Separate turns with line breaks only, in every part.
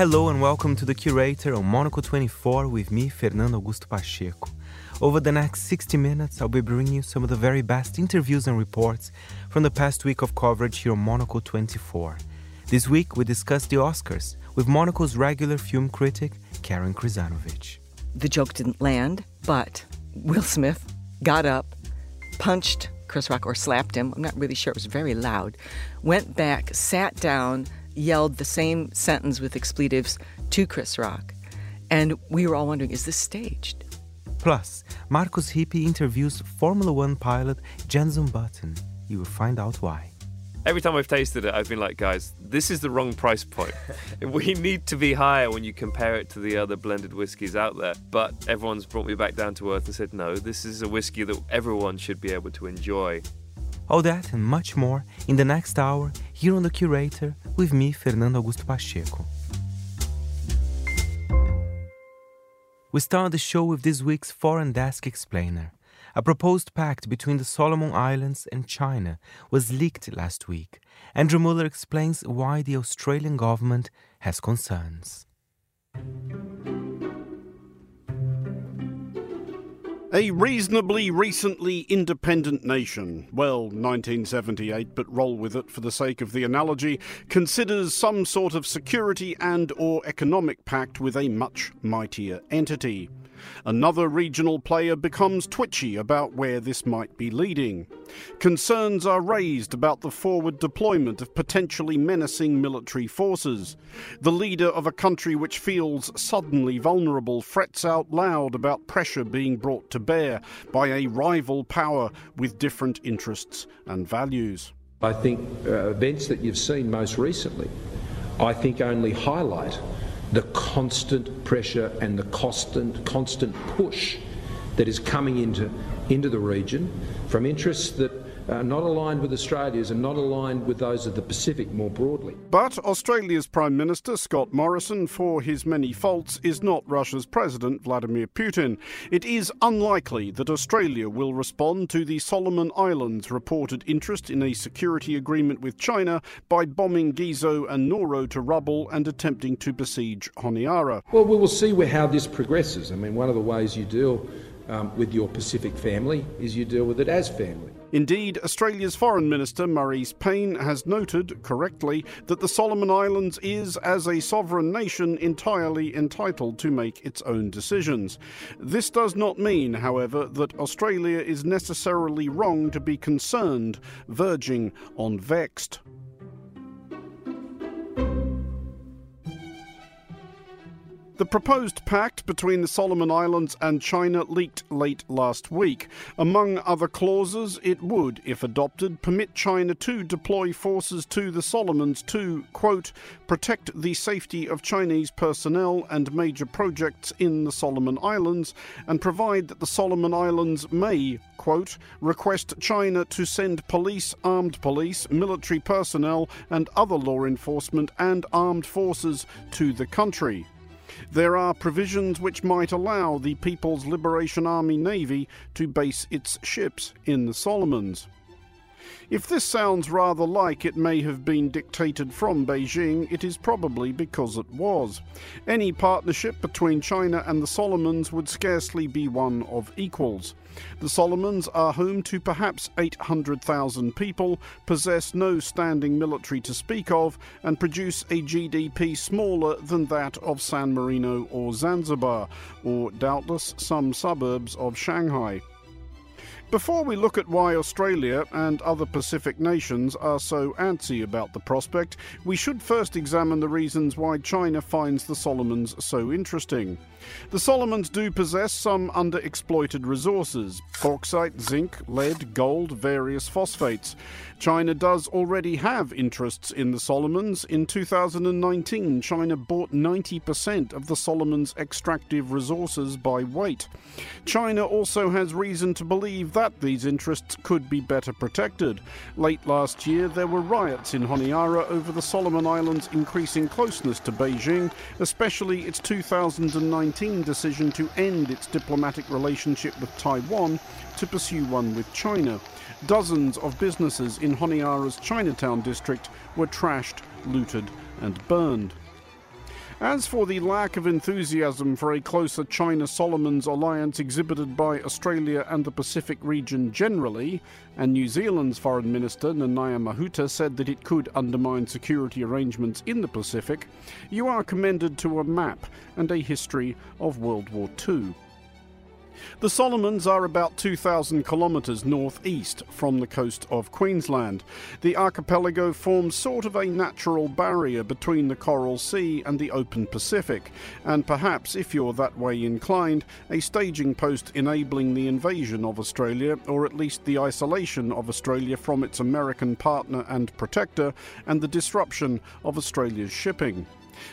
Hello and welcome to The Curator on Monocle 24 with me, Fernando Augusto Pacheco. Over the next 60 minutes, I'll be bringing you some of the very best interviews and reports from the past week of coverage here on Monocle 24. This week, we discuss the Oscars with Monocle's regular film critic, Karen Krizanovich.
The joke didn't land, but Will Smith got up, punched Chris Rock or slapped him. I'm not really sure. It was very loud. Went back, sat down, yelled the same sentence with expletives to Chris Rock. And we were all wondering is this staged?
Plus, Markus Hippi interviews Formula One pilot Jenson Button. You will find out why.
Every time I've tasted it, I've been like, guys, this is the wrong price point. we need to be higher when you compare it to the other blended whiskies out there. But everyone's brought me back down to earth and said, no, this is a whiskey that everyone should be able to enjoy.
All that and much more in the next hour here on The Curator with me, Fernando Augusto Pacheco. We start the show with this week's Foreign Desk Explainer. A proposed pact between the Solomon Islands and China was leaked last week. Andrew Mueller explains why the Australian government has concerns.
A reasonably recently independent nation, well, 1978, but roll with it for the sake of the analogy, considers some sort of security and or economic pact with a much mightier entity. Another regional player becomes twitchy about where this might be leading. Concerns are raised about the forward deployment of potentially menacing military forces. The leader of a country which feels suddenly vulnerable frets out loud about pressure being brought to bear by a rival power with different interests and values.
I think uh, events that you've seen most recently, I think only highlight the constant pressure and the constant, constant push that is coming into, into the region from interests that uh, not aligned with Australia's and not aligned with those of the Pacific more broadly.
But Australia's Prime Minister, Scott Morrison, for his many faults, is not Russia's President, Vladimir Putin. It is unlikely that Australia will respond to the Solomon Islands' reported interest in a security agreement with China by bombing Gizo and Nauru to rubble and attempting to besiege Honiara.
Well, we will see where, how this progresses. I mean, one of the ways you deal um, with your Pacific family is you deal with it as family.
Indeed, Australia's Foreign Minister Marise Payne has noted, correctly, that the Solomon Islands is, as a sovereign nation, entirely entitled to make its own decisions. This does not mean, however, that Australia is necessarily wrong to be concerned, verging on vexed. The proposed pact between the Solomon Islands and China leaked late last week. Among other clauses, it would, if adopted, permit China to deploy forces to the Solomons to, quote, protect the safety of Chinese personnel and major projects in the Solomon Islands, and provide that the Solomon Islands may, quote, request China to send police, armed police, military personnel, and other law enforcement and armed forces to the country. There are provisions which might allow the People's Liberation Army Navy to base its ships in the Solomons. If this sounds rather like it may have been dictated from Beijing, it is probably because it was. Any partnership between China and the Solomons would scarcely be one of equals. The Solomons are home to perhaps 800,000 people, possess no standing military to speak of, and produce a GDP smaller than that of San Marino or Zanzibar, or doubtless some suburbs of Shanghai. Before we look at why Australia and other Pacific nations are so antsy about the prospect, we should first examine the reasons why China finds the Solomons so interesting. The Solomons do possess some underexploited resources bauxite, zinc, lead, gold, various phosphates. China does already have interests in the Solomons. In 2019, China bought 90% of the Solomons' extractive resources by weight. China also has reason to believe that these interests could be better protected. Late last year, there were riots in Honiara over the Solomon Islands' increasing closeness to Beijing, especially its 2019 decision to end its diplomatic relationship with Taiwan to pursue one with China. Dozens of businesses in Honiara's Chinatown district were trashed, looted, and burned. As for the lack of enthusiasm for a closer China Solomons alliance exhibited by Australia and the Pacific region generally, and New Zealand's Foreign Minister Nanaia Mahuta said that it could undermine security arrangements in the Pacific, you are commended to a map and a history of World War II. The Solomons are about 2,000 kilometres northeast from the coast of Queensland. The archipelago forms sort of a natural barrier between the Coral Sea and the open Pacific, and perhaps, if you're that way inclined, a staging post enabling the invasion of Australia, or at least the isolation of Australia from its American partner and protector, and the disruption of Australia's shipping.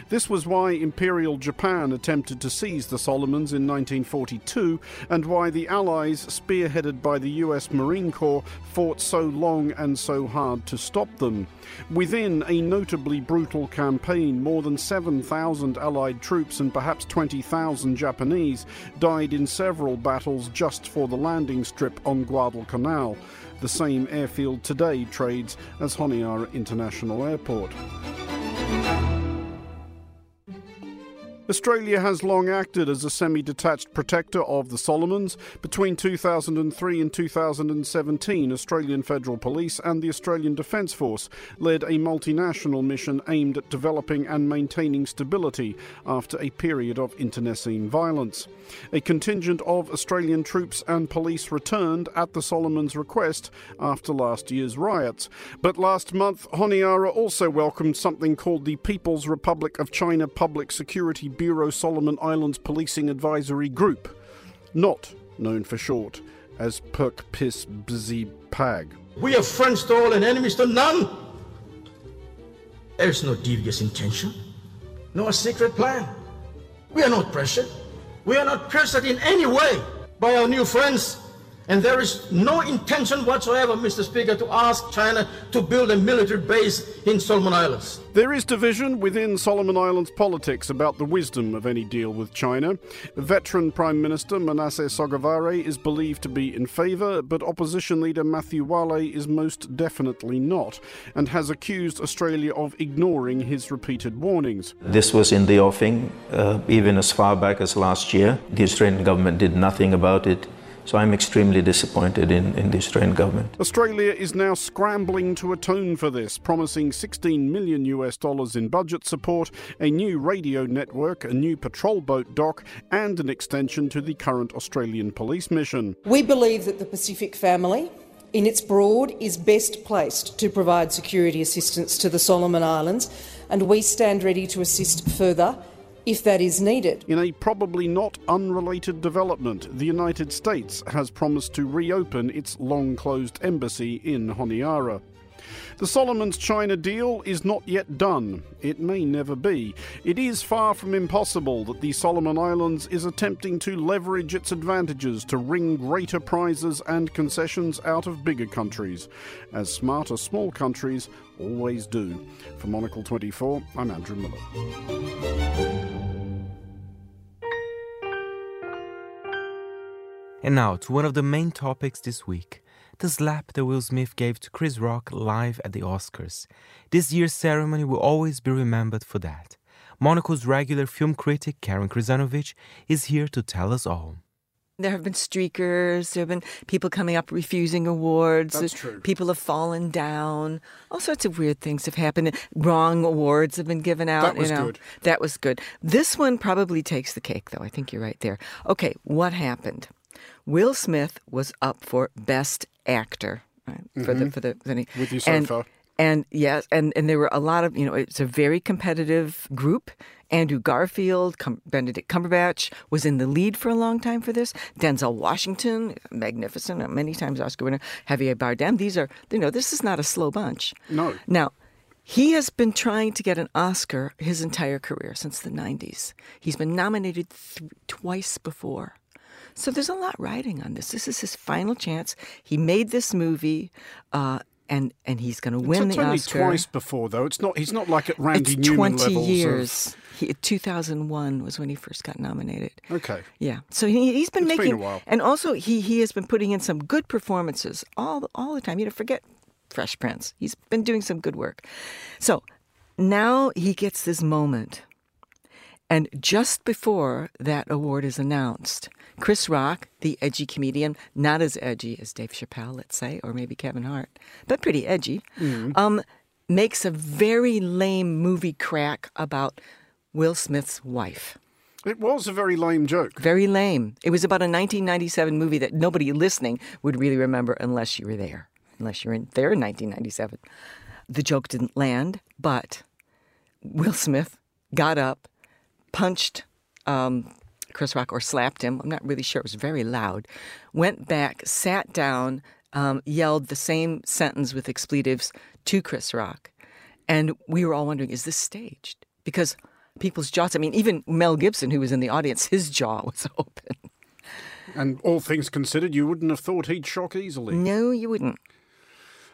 This was why Imperial Japan attempted to seize the Solomons in 1942 and why the Allies, spearheaded by the US Marine Corps, fought so long and so hard to stop them. Within a notably brutal campaign, more than 7,000 Allied troops and perhaps 20,000 Japanese died in several battles just for the landing strip on Guadalcanal. The same airfield today trades as Honiara International Airport. Australia has long acted as a semi detached protector of the Solomons. Between 2003 and 2017, Australian Federal Police and the Australian Defence Force led a multinational mission aimed at developing and maintaining stability after a period of internecine violence. A contingent of Australian troops and police returned at the Solomons' request after last year's riots. But last month, Honiara also welcomed something called the People's Republic of China Public Security Bureau Solomon Islands Policing Advisory Group, not known for short as Perk Piss Bzzy Pag.
We are friends to all and enemies to none. There is no devious intention, no secret plan. We are not pressured. We are not pressured in any way by our new friends and there is no intention whatsoever, Mr. Speaker, to ask China to build a military base in Solomon Islands.
There is division within Solomon Islands politics about the wisdom of any deal with China. Veteran Prime Minister Manasseh Sogavare is believed to be in favour, but opposition leader Matthew Wale is most definitely not, and has accused Australia of ignoring his repeated warnings.
This was in the offing, uh, even as far back as last year. The Australian government did nothing about it. So I'm extremely disappointed in, in the Australian government.
Australia is now scrambling to atone for this, promising 16 million US dollars in budget support, a new radio network, a new patrol boat dock, and an extension to the current Australian police mission.
We believe that the Pacific family in its broad is best placed to provide security assistance to the Solomon Islands, and we stand ready to assist further if that is needed.
In a probably not unrelated development, the United States has promised to reopen its long closed embassy in Honiara. The Solomons China deal is not yet done. It may never be. It is far from impossible that the Solomon Islands is attempting to leverage its advantages to wring greater prizes and concessions out of bigger countries, as smarter small countries always do. For Monocle 24, I'm Andrew Mueller.
And now to one of the main topics this week the slap that Will Smith gave to Chris Rock live at the Oscars. This year's ceremony will always be remembered for that. Monocle's regular film critic Karen Krizanovich is here to tell us all.
There have been streakers. There have been people coming up refusing awards.
That's true.
People have fallen down. All sorts of weird things have happened. Wrong awards have been given out.
That was
you know.
good.
That was good. This one probably takes the cake, though. I think you're right there. Okay, what happened? Will Smith was up for Best Actor right, for the mm-hmm. for the, for the
With you
and, and yes, and and there were a lot of you know it's a very competitive group. Andrew Garfield, Cum- Benedict Cumberbatch was in the lead for a long time for this. Denzel Washington, magnificent, many times Oscar winner. Javier Bardem. These are you know this is not a slow bunch.
No.
Now. He has been trying to get an Oscar his entire career since the 90s. He's been nominated th- twice before. So there's a lot riding on this. This is his final chance. He made this movie, uh, and and he's going to win
it's
the
only
Oscar.
twice before, though. It's not. He's not like at Randy
it's
Newman
20
levels.
years. He, 2001 was when he first got nominated.
Okay.
Yeah. So he, he's been
It's been
making,
a while.
and also he he has been putting in some good performances all all the time. You know, forget Fresh Prince. He's been doing some good work. So now he gets this moment, And just before that award is announced, Chris Rock, the edgy comedian, not as edgy as Dave Chappelle, let's say, or maybe Kevin Hart, but pretty edgy, um, makes a very lame movie crack about Will Smith's wife.
It was a very lame joke.
Very lame. It was about a 1997 movie that nobody listening would really remember unless you were there, unless you're in there in 1997. The joke didn't land, but Will Smith got up, punched um, Chris Rock or slapped him. I'm not really sure. It was very loud. Went back, sat down, um, yelled the same sentence with expletives to Chris Rock. And we were all wondering, is this staged? Because people's jaws, I mean, even Mel Gibson, who was in the audience, his jaw was open.
And all things considered, you wouldn't have thought he'd shock easily.
No, you wouldn't.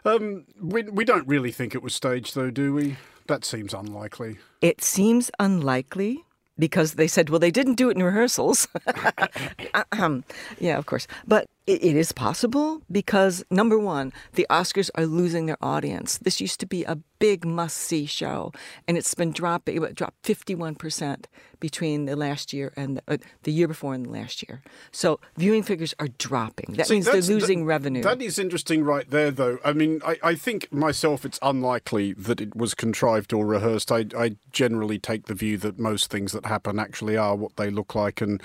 Um, we, we don't really think it was staged, though, do we? That seems unlikely.
It seems unlikely because they said, well, they didn't do it in rehearsals. Yeah, of course. But it, it is possible because, number one, the Oscars are losing their audience. This used to be a big must see show, and it's been dropping, it dropped 51% between the last year and the, uh, the year before and the last year. So viewing figures are dropping. That
See,
means they're losing
that-
revenue.
That is interesting, right there, though. I mean, I, I think myself it's unlikely that it was contrived or rehearsed. I, I generally take the view that most things that happen actually are what they look like, and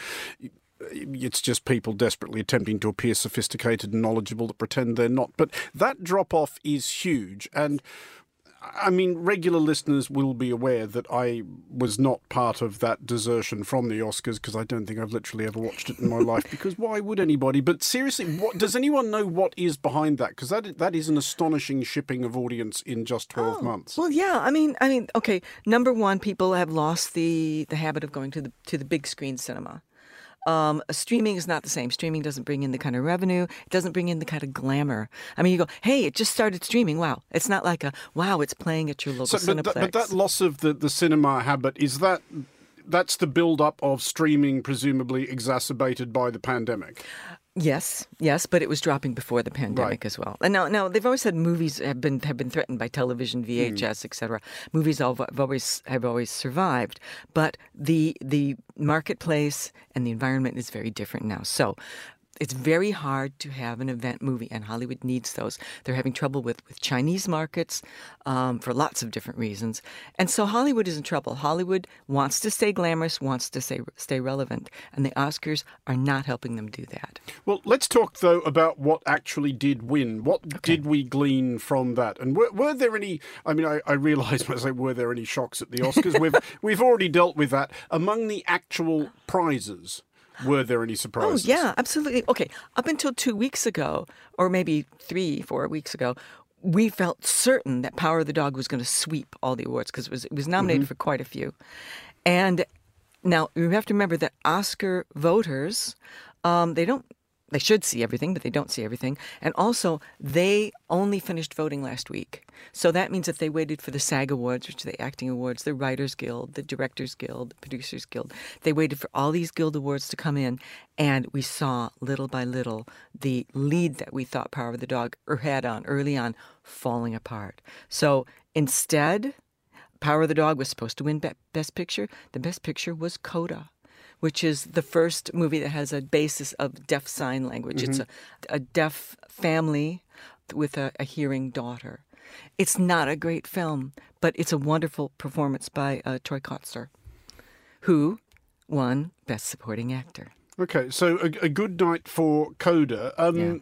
it's just people desperately attempting to appear sophisticated and knowledgeable that pretend they're not. But that drop off is huge, and I mean, regular listeners will be aware that I was not part of that desertion from the Oscars because I don't think I've literally ever watched it in my life. Because why would anybody? But seriously, what does anyone know what is behind that? Because that that is an astonishing shipping of audience in just twelve oh, months.
Well, yeah. I mean, I mean, okay. Number one, people have lost the the habit of going to the to the big screen cinema. Um, streaming is not the same. Streaming doesn't bring in the kind of revenue. It doesn't bring in the kind of glamour. I mean, you go, hey, it just started streaming. Wow. It's not like a wow. It's playing at your local
So, but,
Cineplex.
that, but that loss of the, the cinema habit is that that's the build up of streaming, presumably exacerbated by the pandemic.
Yes, yes, but it was dropping before the pandemic
Right.
as well. And now, now they've always said movies have been have been threatened by television.
Hmm.
VHS, etc. Movies all, have always have always survived, but the the marketplace and the environment is very different now. So. It's very hard to have an event movie, and Hollywood needs those. They're having trouble with, with Chinese markets um, for lots of different reasons. And so Hollywood is in trouble. Hollywood wants to stay glamorous, wants to stay, stay relevant, and the Oscars are not helping them do that.
Well, let's talk though about what actually did win. What did we glean from that? And were, were there any? I mean, I, I realise when I say were there any shocks at the Oscars? we've we've already dealt with that. Among the actual prizes, were there any surprises?
Oh, yeah, absolutely. Okay, up until two weeks ago, or maybe three, four weeks ago, we felt certain that Power of the Dog was going to sweep all the awards because it was, it was nominated for quite a few. And now you have to remember that Oscar voters, um, they don't. They should see everything, but they don't see everything. And also, they only finished voting last week. So that means that they waited for the SAG Awards, which are the acting awards, the Writers Guild, the Directors Guild, the Producers Guild, they waited for all these guild awards to come in. And we saw little by little the lead that we thought Power of the Dog er- had on early on falling apart. So instead, Power of the Dog was supposed to win Best Picture. The Best Picture was Coda, which is the first movie that has a basis of deaf sign language. It's a, a deaf family with a, a hearing daughter. It's not a great film, but it's a wonderful performance by uh, Troy Kotsur, who won Best Supporting Actor.
Okay, so a, a good night for Coda. Um,
Yeah.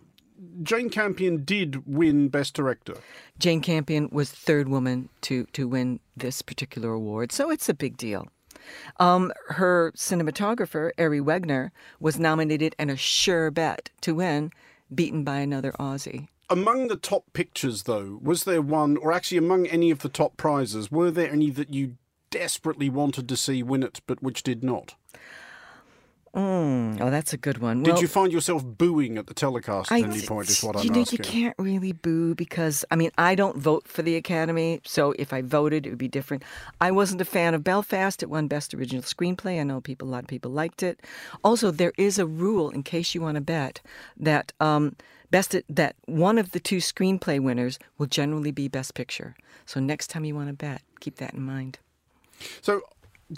Jane Campion did win Best Director.
Jane Campion was third woman to, to win this particular award, so it's a big deal. Um, her cinematographer, Ari Wegner, was nominated and a sure bet to win, beaten by another Aussie.
Among the top pictures, though, was there one, or actually among any of the top prizes, were there any that you desperately wanted to see win it, but which did not?
Oh, that's a good one.
Did
Well,
you find yourself booing at the telecast at any point? Is what I'm
you know,
asking.
you can't really boo because I mean I don't vote for the Academy, so if I voted, it would be different. I wasn't a fan of Belfast. It won Best Original Screenplay. I know people, a lot of people liked it. Also, there is a rule, in case you want to bet, that um, best that one of the two screenplay winners will generally be Best Picture. So next time you want to bet, keep that in mind.
So,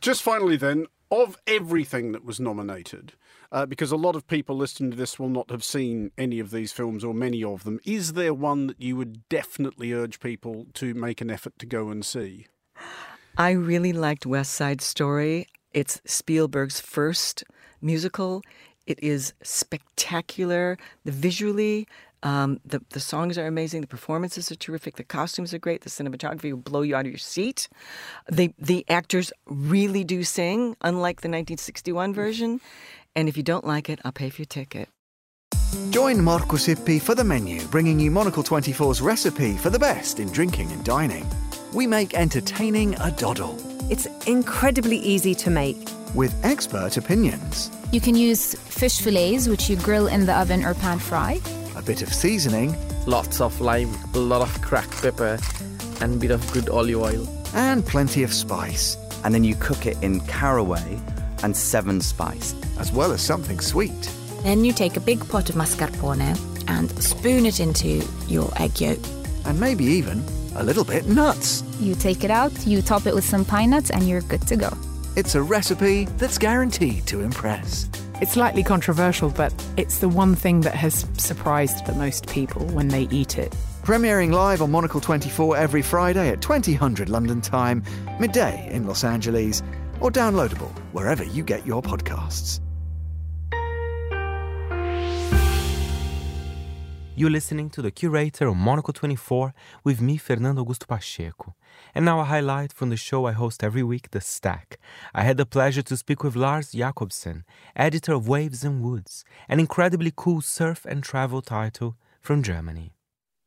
just finally, then, of everything that was nominated, uh, because a lot of people listening to this will not have seen any of these films or many of them, is there one that you would definitely urge people to make an effort to go and see?
I really liked West Side Story. It's Spielberg's first musical. It is spectacular. The visually, um, the the songs are amazing. The performances are terrific. The costumes are great. The cinematography will blow you out of your seat. The the actors really do sing, unlike the 1961 version. And if you don't like it, I'll pay for your ticket.
Join Markus Hippi for the menu, bringing you Monocle 24's recipe for the best in drinking and dining. We make entertaining a doddle.
It's incredibly easy to make.
With expert opinions.
You can use fish fillets, which you grill in the oven or pan fry.
A bit of seasoning.
Lots of lime, a lot of cracked pepper, and a bit of good olive oil.
And plenty of spice.
And then you cook it in caraway and seven spice.
As well as something sweet.
Then you take a big pot of mascarpone and spoon it into your egg yolk.
And maybe even a little bit nuts.
You take it out, you top it with some pine nuts, and you're good to go.
It's a recipe that's guaranteed to impress.
It's slightly controversial, but it's the one thing that has surprised the most people when they eat it.
Premiering live on Monocle 24 every Friday at 2000 London time, midday in Los Angeles, or downloadable wherever you get your podcasts.
You're listening to The Curator on Monocle 24 with me, Fernando Augusto Pacheco. And now a highlight from the show I host every week, The Stack. I had the pleasure to speak with Lars Jacobsen, editor of Waves and Woods, an incredibly cool surf and travel title from Germany.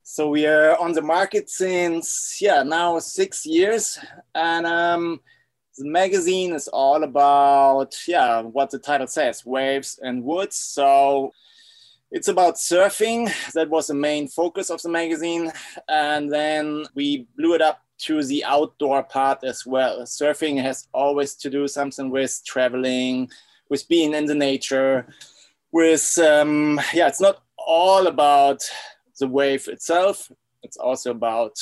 So we are on the market since, yeah, now six years. And um, the magazine is all about, yeah, what the title says, waves and woods. So it's about surfing. That was the main focus of the magazine. And then we blew it up to the outdoor part as well. Surfing has always to do something with traveling, with being in the nature, with, um, yeah, it's not all about the wave itself. It's also about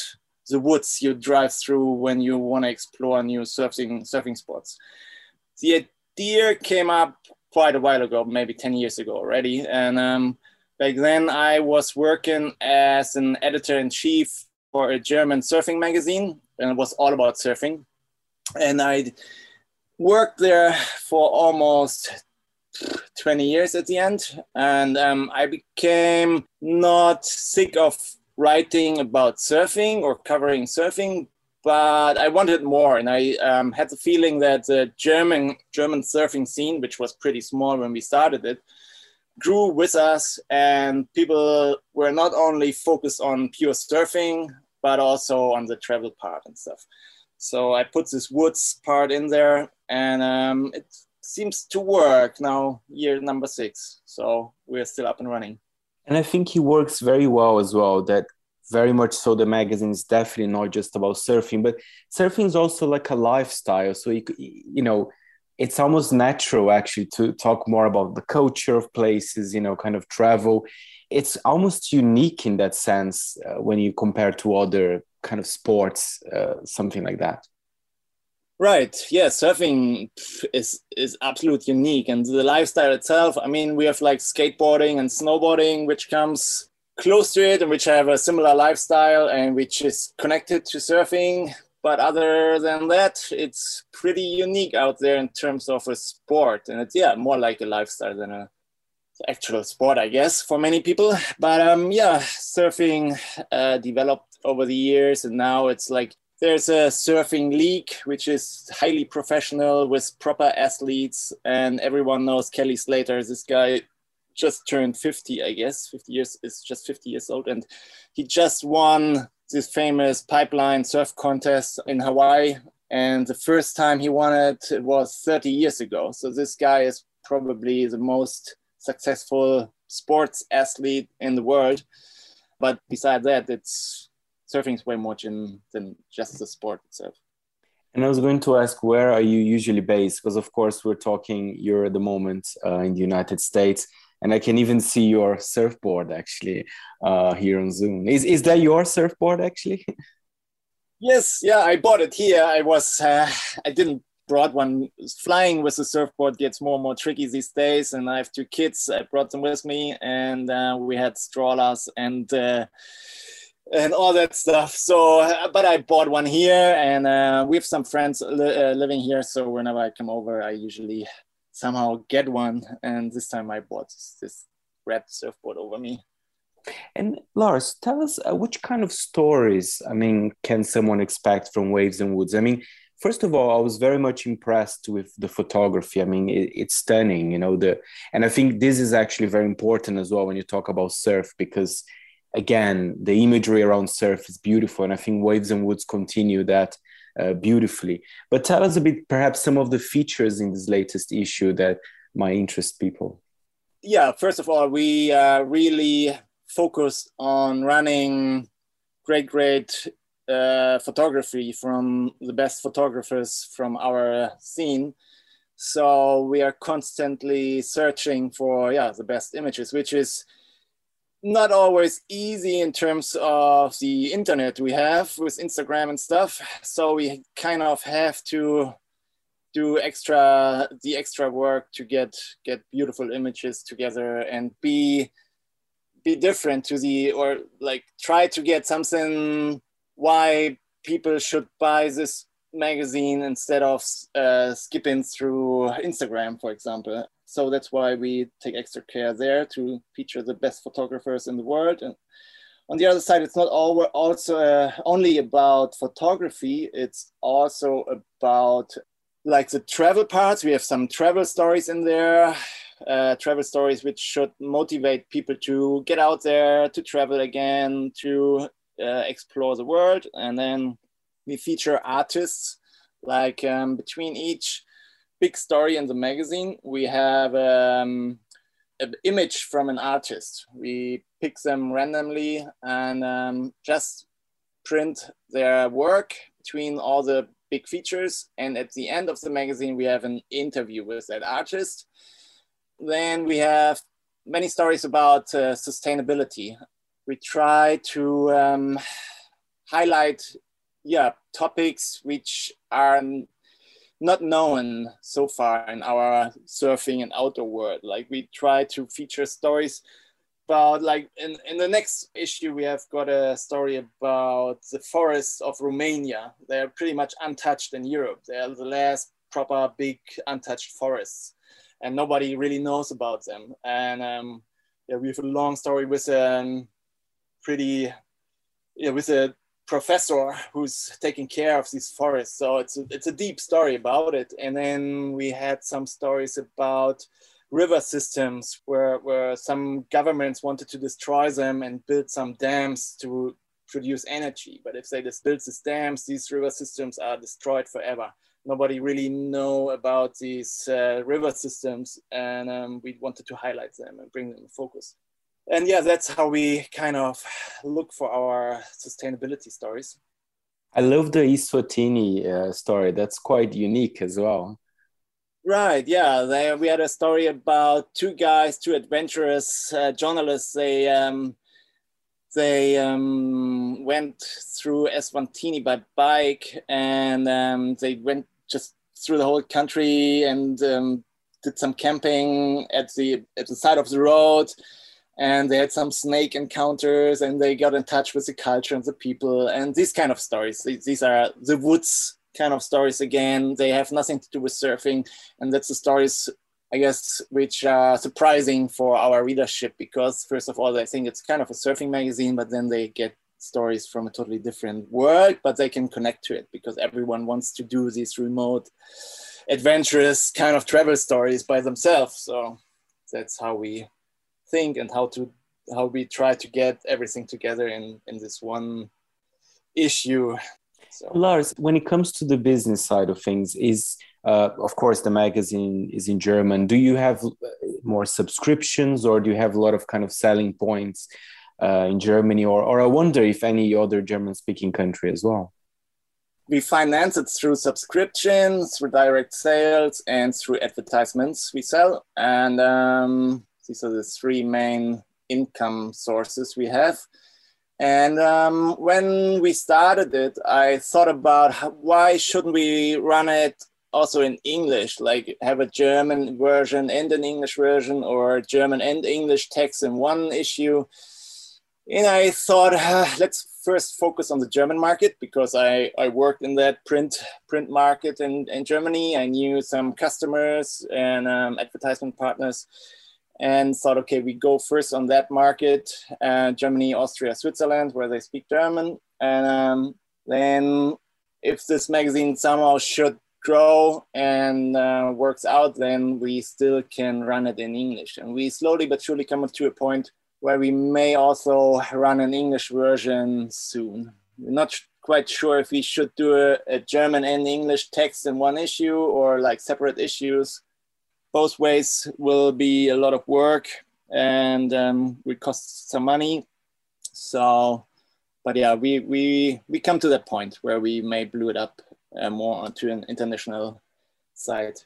the woods you drive through when you want to explore new surfing surfing spots. The idea came up quite a while ago, maybe 10 years ago already. And um, back then I was working as an editor in chief for a German surfing magazine, and it was all about surfing. And I worked there for almost 20 years at the end. And um, I became not sick of writing about surfing or covering surfing, but I wanted more, and I um, had the feeling that the German German surfing scene, which was pretty small when we started it, grew with us, and people were not only focused on pure surfing, but also on the travel part and stuff. So I put this woods part in there, and um, it seems to work now. Year number six, so we're still up and running.
And I think he works very well as well. That very much so the magazine is definitely not just about surfing but surfing is also like a lifestyle so you, you know it's almost natural actually to talk more about the culture of places you know kind of travel. It's almost unique in that sense uh, when you compare to other kind of sports uh, something like that.
Right. Yeah surfing is is absolute unique. And the lifestyle itself i mean we have like skateboarding and snowboarding which comes close to it and which have a similar lifestyle and which is connected to surfing. But other than that, it's pretty unique out there in terms of a sport. And it's, yeah, more like a lifestyle than a actual sport, I guess, for many people. But um, yeah, surfing uh, developed over the years. And now it's like there's a surfing league, which is highly professional with proper athletes. And everyone knows Kelly Slater, this guy just turned 50, I guess. 50 years is just 50 years old. And he just won this famous pipeline surf contest in Hawaii. And the first time he won it, it was 30 years ago. So this guy is probably the most successful sports athlete in the world. But besides that, it's surfing is way more than, just the sport itself.
And I was going to ask, where are you usually based? Because of course we're talking. You're at the moment uh, in the United States and I can even see your surfboard actually uh, here on Zoom. Is is that your surfboard actually?
Yes, yeah, I bought it here. I was uh, I didn't brought one. Flying with the surfboard gets more and more tricky these days, and I have two kids. I brought them with me, and uh, we had strollers and uh, and all that stuff. So, uh, but I bought one here, and uh, we have some friends li- living here. So whenever I come over, I usually somehow get one. And this time I bought this red surfboard over me.
And Lars, tell us uh, which kind of stories, I mean, can someone expect from Waves and Woods? I mean, first of all, I was very much impressed with the photography. I mean, it, it's stunning, you know, the, and I think this is actually very important as well when you talk about surf, because again, the imagery around surf is beautiful. And I think Waves and Woods continue that uh, beautifully. But tell us a bit, perhaps some of the features in this latest issue that might interest people.
Yeah, first of all, we uh, really focused on running great, great uh, photography from the best photographers from our scene. So we are constantly searching for yeah the best images, which is not always easy in terms of the internet we have with Instagram and stuff. So we kind of have to do extra the extra work to get get beautiful images together and be be different to the or like try to get something why people should buy this magazine instead of uh, skipping through Instagram, for example. So that's why we take extra care there to feature the best photographers in the world. And on the other side, it's not all, also uh, only about photography. It's also about like the travel parts. We have some travel stories in there, uh, travel stories which should motivate people to get out there, to travel again, to uh, explore the world. And then we feature artists like um, between each big story in the magazine, we have um, an image from an artist. We pick them randomly and um, just print their work between all the big features. And at the end of the magazine, we have an interview with that artist. Then we have many stories about uh, sustainability. We try to um, highlight yeah, topics which are not known so far in our surfing and outdoor world. Like we try to feature stories about like in, in the next issue we have got a story about the forests of Romania. They're pretty much untouched in Europe. They're the last proper big untouched forests and nobody really knows about them. And um, yeah, we have a long story with a um, pretty yeah, with a professor who's taking care of these forests. So it's a, it's a deep story about it. And then we had some stories about river systems where, where some governments wanted to destroy them and build some dams to produce energy. But if they just build these dams, these river systems are destroyed forever. Nobody really know about these uh, river systems and um, we wanted to highlight them and bring them in focus and yeah, that's how we kind of look for our sustainability stories.
I love the Eswatini uh, story. That's quite unique as well.
Right. Yeah. They, we had a story about two guys, two adventurous uh, journalists. They um, they um, went through Eswatini by bike, and um, they went just through the whole country and um, did some camping at the at the side of the road and they had some snake encounters and they got in touch with the culture and the people and these kind of stories. These are the woods kind of stories again. They have nothing to do with surfing and that's the stories i guess which are surprising for our readership because first of all they think it's kind of a surfing magazine but then they get stories from a totally different world but they can connect to it because everyone wants to do these remote adventurous kind of travel stories by themselves. So that's how we think and how to how we try to get everything together in in this one issue.
So. lars when it comes to the business side of things is uh, of course the magazine is in german. Do you have uh, more subscriptions or do you have a lot of kind of selling points uh, in germany? Or, or i wonder if any other german speaking country as well.
We finance it through subscriptions through direct sales and through advertisements we sell. And um, these are the three main income sources we have. And um, when we started it, I thought about why shouldn't we run it also in English, like have a German version and an English version, or German and English text in one issue. And I thought, uh, let's first focus on the German market because I, I worked in that print print market in, in Germany. I knew some customers and um, advertisement partners and thought, okay, we go first on that market, uh, Germany, Austria, Switzerland, where they speak German. And um, then if this magazine somehow should grow and uh, works out, then we still can run it in English. And we slowly but surely come up to a point where we may also run an English version soon. We're not quite sure if we should do a, a German and English text in one issue or like separate issues. Both ways will be a lot of work and um, will cost some money. So, but yeah, we, we, we come to that point where we may blow it up uh, more onto an international side.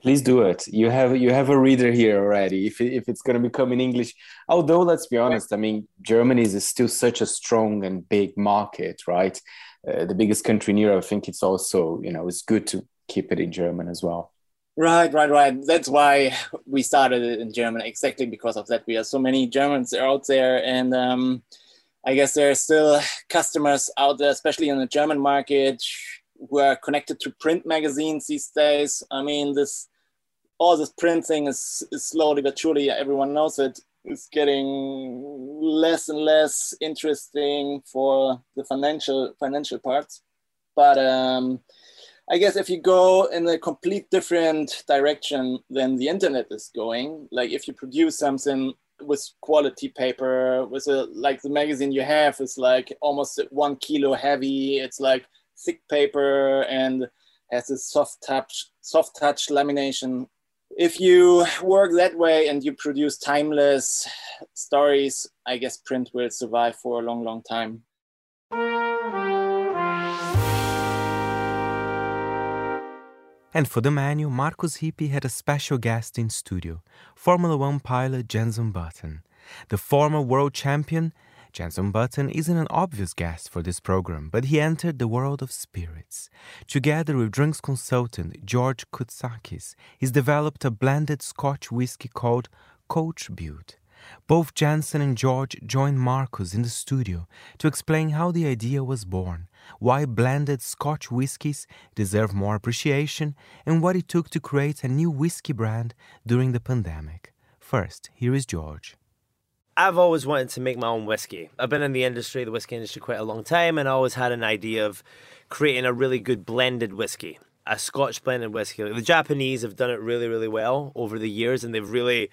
Please do it. You have you have a reader here already. If if it's going to become in English, although let's be honest, I mean Germany is still such a strong and big market, right? Uh, the biggest country in Europe. I think it's also you know it's good to keep it in German as well.
Right, right, right. That's why we started it in German. Exactly because of that. We have so many Germans out there, and um, I guess there are still customers out there, especially in the German market, who are connected to print magazines these days. I mean, this all this print thing is, is slowly but surely everyone knows it is getting less and less interesting for the financial financial parts. But um, I guess if you go in a complete different direction than the internet is going, like if you produce something with quality paper, with a like the magazine you have is like almost one kilo heavy. It's like thick paper and has a soft touch, soft touch lamination. If you work that way and you produce timeless stories, I guess print will survive for a long, long time.
And for the menu, Markus Hippi had a special guest in studio, Formula One pilot Jenson Button. The former world champion Jenson Button isn't an obvious guest for this program, but he entered the world of spirits. Together with drinks consultant George Koutsakis, he's developed a blended Scotch whiskey called Coachbuilt. Both Jenson and George joined Markus in the studio to explain how the idea was born, why blended Scotch whiskies deserve more appreciation, and what it took to create a new whiskey brand during the pandemic. First, here is George.
I've always wanted to make my own whiskey. I've been in the industry, the whiskey industry, quite a long time, and I always had an idea of creating a really good blended whiskey, a Scotch blended whiskey. the Japanese have done it really, really well over the years, and they've really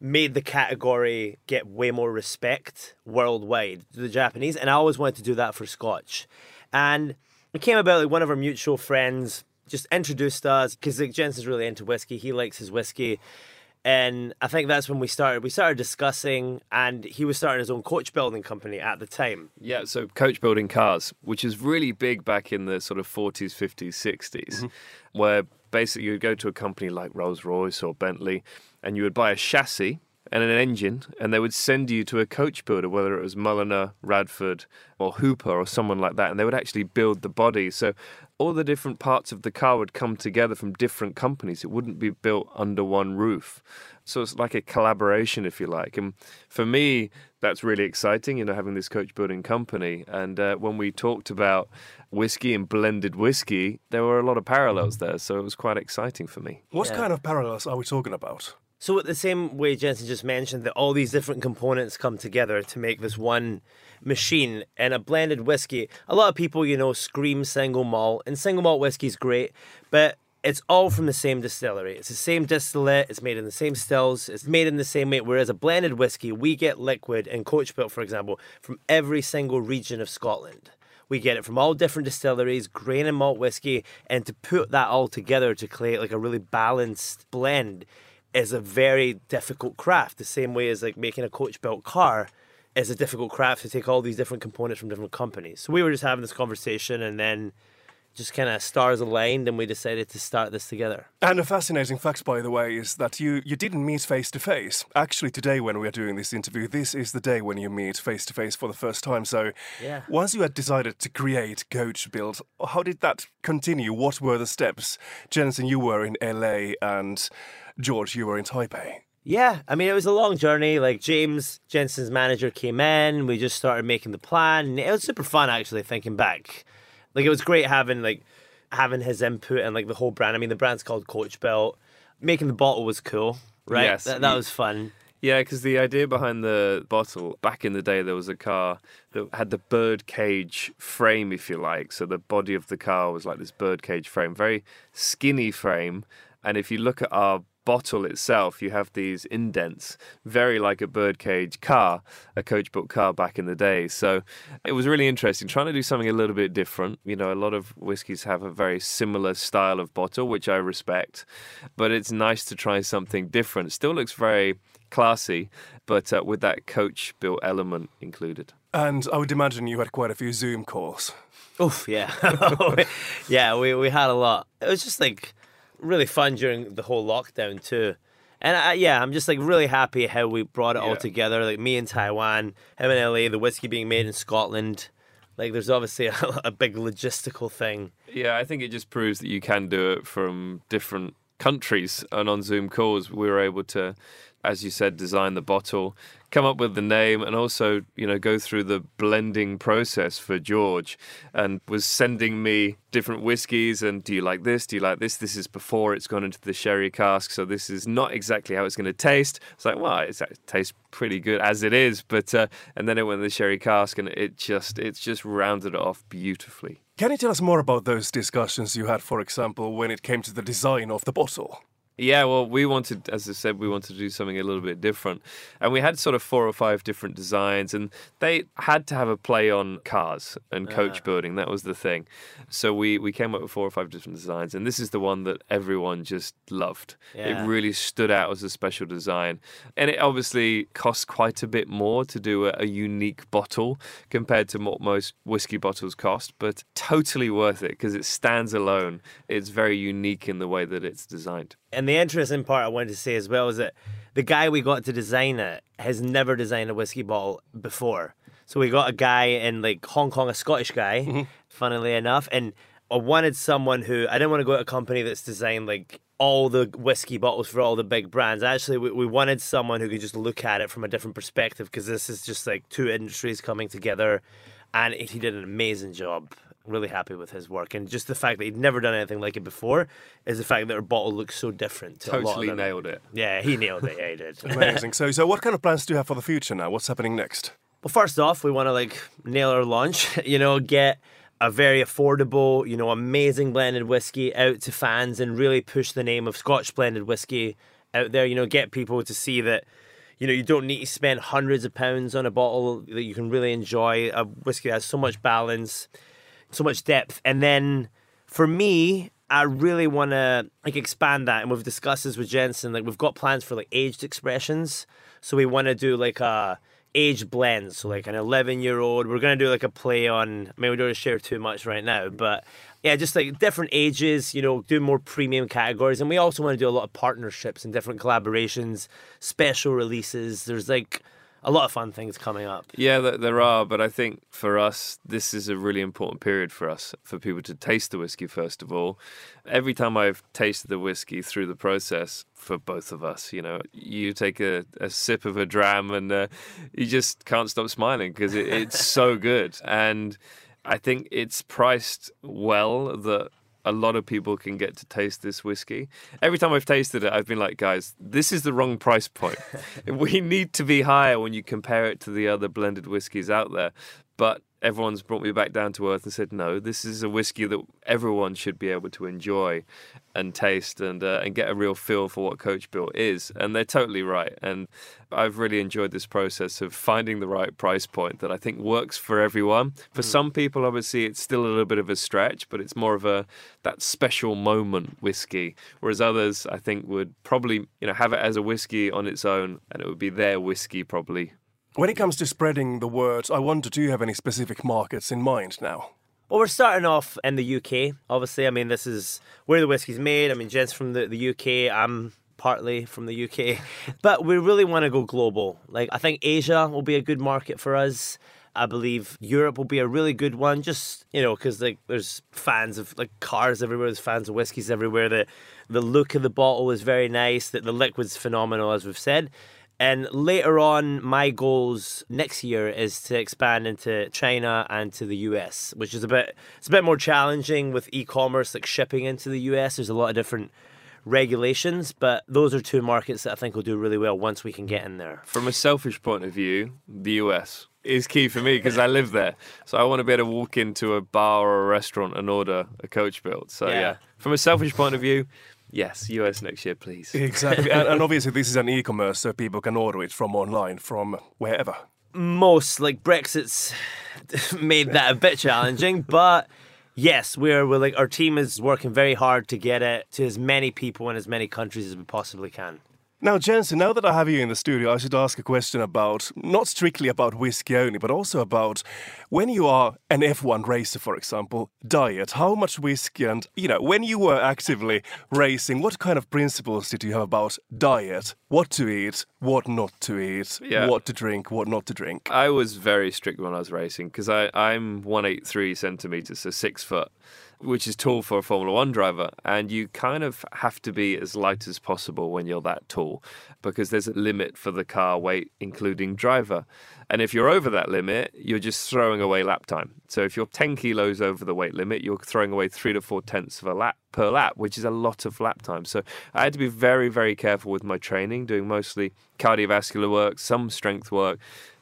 made the category get way more respect worldwide. To the Japanese, and I always wanted to do that for Scotch, and it came about like one of our mutual friends just introduced us because like, Jenson's really into whiskey. He likes his whiskey and I think that's when we started. We started discussing, and he was starting his own coach building company at the time.
Yeah, so coach building cars, which is really big back in the sort of 40s, 50s, 60s, mm-hmm. where basically you'd go to a company like Rolls Royce or Bentley, and you would buy a chassis and an engine, and they would send you to a coach builder, whether it was Mulliner, Radford, or Hooper, or someone like that, and they would actually build the body. So all the different parts of the car would come together from different companies. It wouldn't be built under one roof. So it's like a collaboration, if you like. And for me, that's really exciting, you know, having this coach building company. And uh, when we talked about whiskey and blended whiskey, there were a lot of parallels there. So it was quite exciting for me.
What yeah. kind of parallels are we talking about?
So, with the same way Jenson just mentioned, that all these different components come together to make this one machine and a blended whiskey. A lot of people, you know, scream single malt, and single malt whiskey is great, but it's all from the same distillery. It's the same distillate, it's made in the same stills, it's made in the same way. Whereas a blended whiskey, we get liquid and coach built, for example, from every single region of Scotland. We get it from all different distilleries, grain and malt whiskey, and to put that all together to create like a really balanced blend is a very difficult craft. The same way as like making a coach built car is a difficult craft to take all these different components from different companies. So we were just having this conversation, and then just kind of stars aligned and we decided to start this together.
And a fascinating fact, by the way, is that you, you didn't meet face to face. Actually, today, when we are doing this interview, this is the day when you meet face to face for the first time. So,
Yeah.
once you had decided to create Coachbuilt, how did that continue? What were the steps? Jenson, you were in LA, and George, you were in Taipei.
Yeah, I mean, it was a long journey. Like, James Jenson's manager came in, we just started making the plan. It was super fun, actually, thinking back. Like, it was great having, like, having his input and, like, the whole brand. I mean, the brand's called Coachbuilt. Making the bottle was cool, right?
Yes.
That, that was fun.
Yeah, because the idea behind the bottle, back in the day, there was a car that had the bird cage frame, if you like. So the body of the car was like this bird cage frame, very skinny frame. And if you look at our bottle itself, you have these indents, very like a birdcage car, a coach built car back in the day. So it was really interesting trying to do something a little bit different. You know, a lot of whiskies have a very similar style of bottle, which I respect, but it's nice to try something different. Still looks very classy, but uh, with that coach built element included.
And I would imagine you had quite a few Zoom calls.
Oof, yeah. yeah, we, we had a lot. It was just like really fun during the whole lockdown too. And I, yeah, I'm just like really happy how we brought it all
Yeah.
together. Like me in Taiwan, him in LA, the whiskey being made in Scotland. Like there's obviously a, a big logistical thing.
Yeah, I think it just proves that you can do it from different countries. And on Zoom calls, we were able to, as you said, design the bottle, come up with the name, and also, you know, go through the blending process for George. And was sending me different whiskies. And do you like this? Do you like this? This is before it's gone into the sherry cask, so this is not exactly how it's going to taste. It's like, well, it tastes pretty good as it is, but uh, and then it went in the sherry cask, and it just it's just rounded it off beautifully.
Can you tell us more about those discussions you had, for example, when it came to the design of the bottle?
Yeah, well, we wanted, as I said, we wanted to do something a little bit different. And we had sort of four or five different designs, and they had to have a play on cars and coach
Ah.
building. That was the thing. So we, we came up with four or five different designs, and this is the one that everyone just loved.
Yeah.
It really stood out as a special design. And it obviously costs quite a bit more to do a, a unique bottle compared to what most whiskey bottles cost, but totally worth it because it stands alone. It's very unique in the way that it's designed.
And the interesting part I wanted to say as well is that the guy we got to design it has never designed a whiskey bottle before. So we got a guy in like Hong Kong, a Scottish guy, mm-hmm. funnily enough, and I wanted someone who I didn't want to go to a company that's designed like all the whiskey bottles for all the big brands. Actually, we, we wanted someone who could just look at it from a different perspective because this is just like two industries coming together, and he did an amazing job. Really happy with his work, and just the fact that he'd never done anything like it before is the fact that our bottle looks so different. To a lot of
Totally
them.
nailed it.
Yeah, he nailed it. Yeah, he did.
Amazing. so, so what kind of plans do you have for the future now? What's happening next?
Well, first off, we want to like nail our launch. You know, get a very affordable, you know, amazing blended whiskey out to fans and really push the name of Scotch blended whiskey out there. You know, get people to see that. You know, you don't need to spend hundreds of pounds on a bottle that you can really enjoy. A whiskey that has so much balance, so much depth, and then for me, I really want to like expand that, and we've discussed this with Jenson. Like we've got plans for like aged expressions, so we want to do like a age blend. So like an eleven-year-old, we're gonna do like a play on. I mean, we don't share too much right now, but yeah, just like different ages. You know, do more premium categories, and we also want to do a lot of partnerships and different collaborations, special releases. There's like a lot of fun things coming up.
Yeah, there are, but I think for us, this is a really important period for us, for people to taste the whiskey, first of all. Every time I've tasted the whiskey through the process, for both of us, you know, you take a, a sip of a dram and uh, you just can't stop smiling because it, it's so good. And I think it's priced well that a lot of people can get to taste this whiskey. Every time I've tasted it, I've been like, guys, this is the wrong price point. we need to be higher when you compare it to the other blended whiskies out there. But everyone's brought me back down to earth and said, no, this is a whiskey that everyone should be able to enjoy and taste and uh, and get a real feel for what Coachbuilt is. And they're totally right. And I've really enjoyed this process of finding the right price point that I think works for everyone. For some people, obviously, it's still a little bit of a stretch, but it's more of a that special moment whiskey. Whereas others, I think, would probably you know have it as a whiskey on its own, and it would be their whiskey probably.
When it comes to spreading the word, I wonder do you have any specific markets in mind now?
Well, we're starting off in the UK. Obviously, I mean, this is where the whiskey's made. I mean, Jen's from the, the UK. I'm partly from the UK. but we really want to go global. Like, I think Asia will be a good market for us. I believe Europe will be a really good one. Just you know, because like there's fans of like cars everywhere. There's fans of whiskeys everywhere. The the look of the bottle is very nice. That the liquid's phenomenal, as we've said. And later on, my goals next year is to expand into China and to the US, which is a bit it's a bit more challenging with e-commerce, like shipping into the US. There's a lot of different regulations, but those are two markets that I think will do really well once we can get in there.
From a selfish point of view, the US is key for me because I live there. So I want to be able to walk into a bar or a restaurant and order a Coachbuilt. So yeah,
Yeah.
from a selfish point of view, yes, US next year, please.
Exactly. and, and obviously, this is an e commerce, so people can order it from online, from wherever.
most like Brexit's made that a bit challenging, but yes, we're, we're like our team is working very hard to get it to as many people in as many countries as we possibly can.
Now, Jenson, now that I have you in the studio, I should ask a question about not strictly about whiskey only, but also about when you are an F1 racer, for example, diet. How much whiskey and, you know, when you were actively racing, what kind of principles did you have about diet? What to eat, what not to eat,
Yeah.
what to drink, what not to drink?
I was very strict when I was racing because I'm 183 centimeters, so six foot, which is tall for a Formula One driver. And you kind of have to be as light as possible when you're that tall because there's a limit for the car weight, including driver. And if you're over that limit, you're just throwing away lap time. So if you're 10 kilos over the weight limit, you're throwing away three to four tenths of a lap per lap, which is a lot of lap time. So I had to be very, very careful with my training, doing mostly cardiovascular work, some strength work,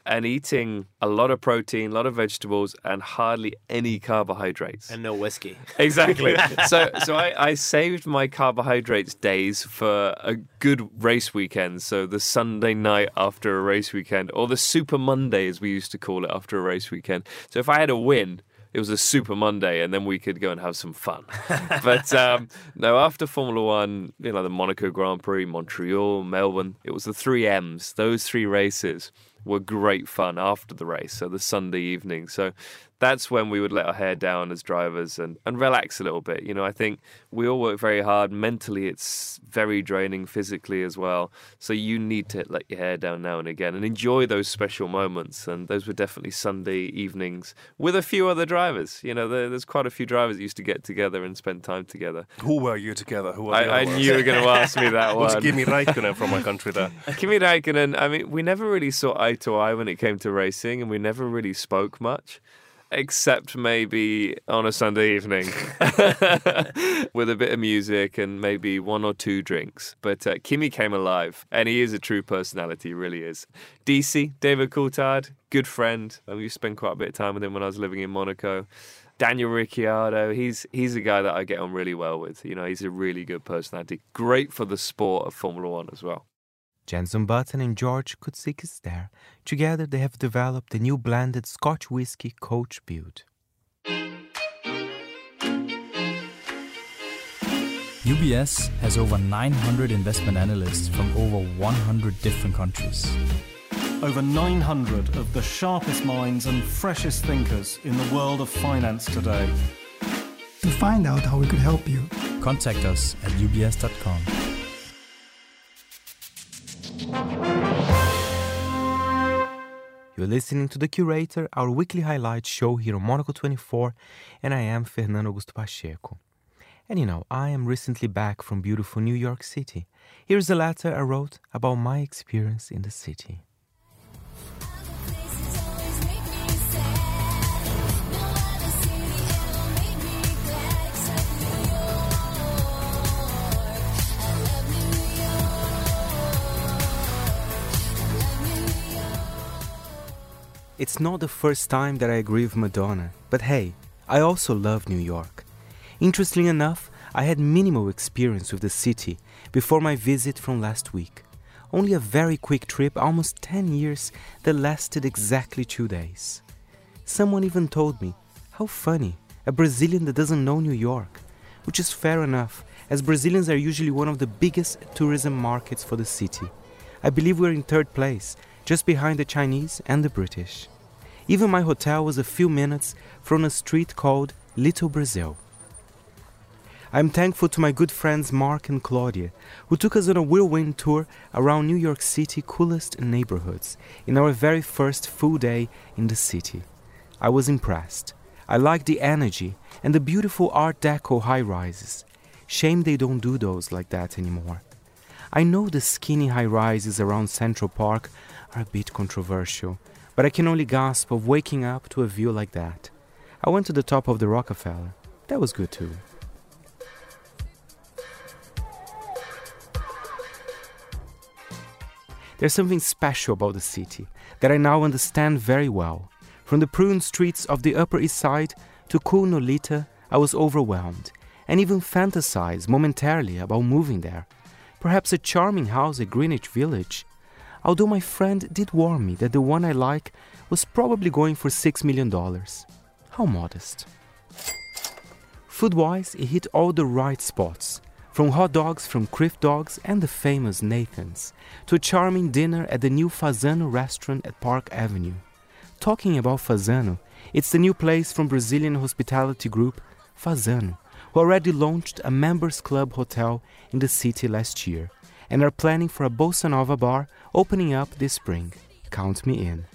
and eating a lot of protein, a lot of vegetables, and hardly any carbohydrates.
And no whiskey.
Exactly. so so I, I saved my carbohydrates days for a good race weekend. So the Sunday night after a race weekend, or the Super Monday as we used to call it after a race weekend. So if I had a win, it was a Super Monday, and then we could go and have some fun. but um, no, after Formula One, you know, the Monaco Grand Prix, Montreal, Melbourne, it was the three M's. Those three races were great fun after the race. So the Sunday evening. So that's when we would let our hair down as drivers and, and relax a little bit. You know, I think we all work very hard. Mentally, it's very draining, physically as well. So you need to let your hair down now and again and enjoy those special moments. And those were definitely Sunday evenings with a few other drivers. You know, there, there's quite a few drivers that used to get together and spend time together.
Who were you together? Who were
I, I knew you were going to ask me that
Was
one.
Kimi Räikkönen from my country there?
Kimi Räikkönen, I mean, we never really saw eye to eye when it came to racing, and we never really spoke much, except maybe on a Sunday evening with a bit of music and maybe one or two drinks. But uh, Kimi came alive, and he is a true personality, he really is. DC, David Coulthard, good friend. I used to spend quite a bit of time with him when I was living in Monaco. Daniel Ricciardo, he's he's a guy that I get on really well with. You know, he's a really good personality. Great for the sport of Formula One as well.
Jenson Button and George Kutsik is there. Together, they have developed a new blended Scotch whiskey Coachbuilt.
UBS has over 900 investment analysts from over 100 different countries.
Over 900 of the sharpest minds and freshest thinkers in the world of finance today.
To find out how we could help you, contact us at ubs.com.
You're listening to The Curator, our weekly highlight show here on Monocle 24, and I am Fernando Augusto Pacheco. And you know, I am recently back from beautiful New York City. Here's a letter I wrote about my experience in the city. It's not the first time that I agree with Madonna, but hey, I also love New York. Interestingly enough, I had minimal experience with the city before my visit from last week. Only a very quick trip, almost 10 years, that lasted exactly two days. Someone even told me, how funny, a Brazilian that doesn't know New York. Which is fair enough, as Brazilians are usually one of the biggest tourism markets for the city. I believe we're in third place, just behind the Chinese and the British. Even my hotel was a few minutes from a street called Little Brazil. I'm thankful to my good friends Mark and Claudia, who took us on a whirlwind tour around New York City coolest neighborhoods in our very first full day in the city. I was impressed. I liked the energy and the beautiful Art Deco high rises. Shame they don't do those like that anymore. I know the skinny high rises around Central Park are a bit controversial, but I can only gasp of waking up to a view like that. I went to the top of the Rockefeller. That was good too. There's something special about the city that I now understand very well. From the pruned streets of the Upper East Side to cool Nolita, I was overwhelmed and even fantasized momentarily about moving there. Perhaps a charming house at Greenwich Village. Although my friend did warn me that the one I like was probably going for $6 million. How modest. Food wise, it hit all the right spots from hot dogs from Crif Dogs and the famous Nathan's, to a charming dinner at the new Fasano restaurant at Park Avenue. Talking about Fasano, it's the new place from Brazilian hospitality group Fasano, who already launched a members club hotel in the city last year and are planning for a bossa nova bar opening up this spring. Count me in.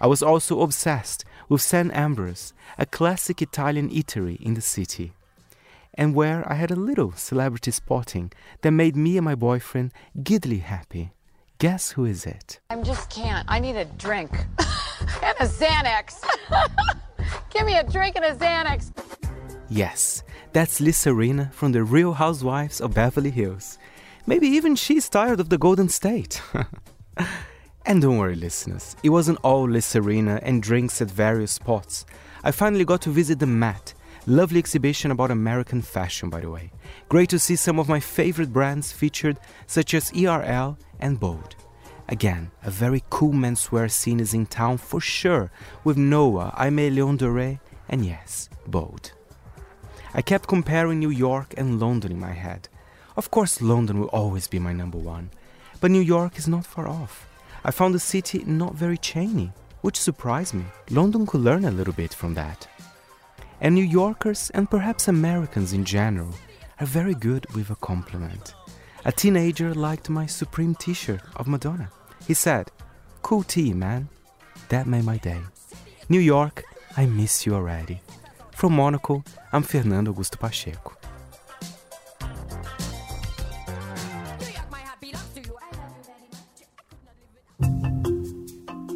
I was also obsessed with Sant Ambroeus, a classic Italian eatery in the city and where I had a little celebrity spotting that made me and my boyfriend giddily happy. Guess who is it?
I just can't. I need a drink and a Xanax. Give me a drink and a Xanax.
Yes, that's Lisa Rinna from the Real Housewives of Beverly Hills. Maybe even she's tired of the Golden State. and don't worry, listeners, it wasn't all Rinna and drinks at various spots. I finally got to visit the Met, Lovely exhibition about American fashion, by the way. Great to see some of my favorite brands featured, such as ERL and Bode. Again, a very cool menswear scene is in town for sure, with Noah, Aimé Leon Dore, and yes, Bode. I kept comparing New York and London in my head. Of course, London will always be my number one, but New York is not far off. I found the city not very chainy, which surprised me. London could learn a little bit from that and New Yorkers and perhaps Americans in general are very good with a compliment. A teenager liked my Supreme t shirt of Madonna. He said, Cool tee, man. That made my day. New York, I miss you already. From Monocle, I'm Fernando Augusto Pacheco.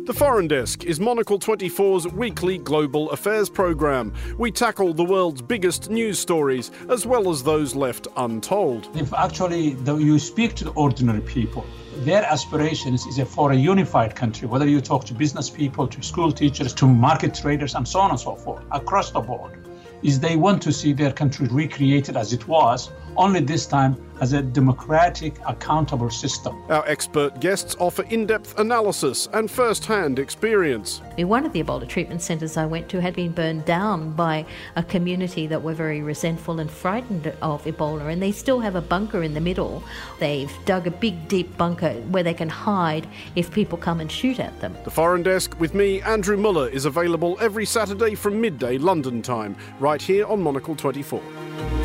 The Foreign Desk is Monocle 24's weekly global affairs program. We tackle the world's biggest news stories as well as those left untold.
If actually you speak to the ordinary people, their aspirations is for a unified country, whether you talk to business people, to school teachers, to market traders, and so on and so forth, across the board, is they want to see their country recreated as it was, only this time as a democratic, accountable system.
Our expert guests offer in depth analysis and first hand experience.
One of the Ebola treatment centres I went to had been burned down by a community that were very resentful and frightened of Ebola, and they still have a bunker in the middle. They've dug a big, deep bunker where they can hide if people come and shoot at them.
The Foreign Desk with me, Andrew Mueller, is available every Saturday from midday London time, right here on Monocle 24.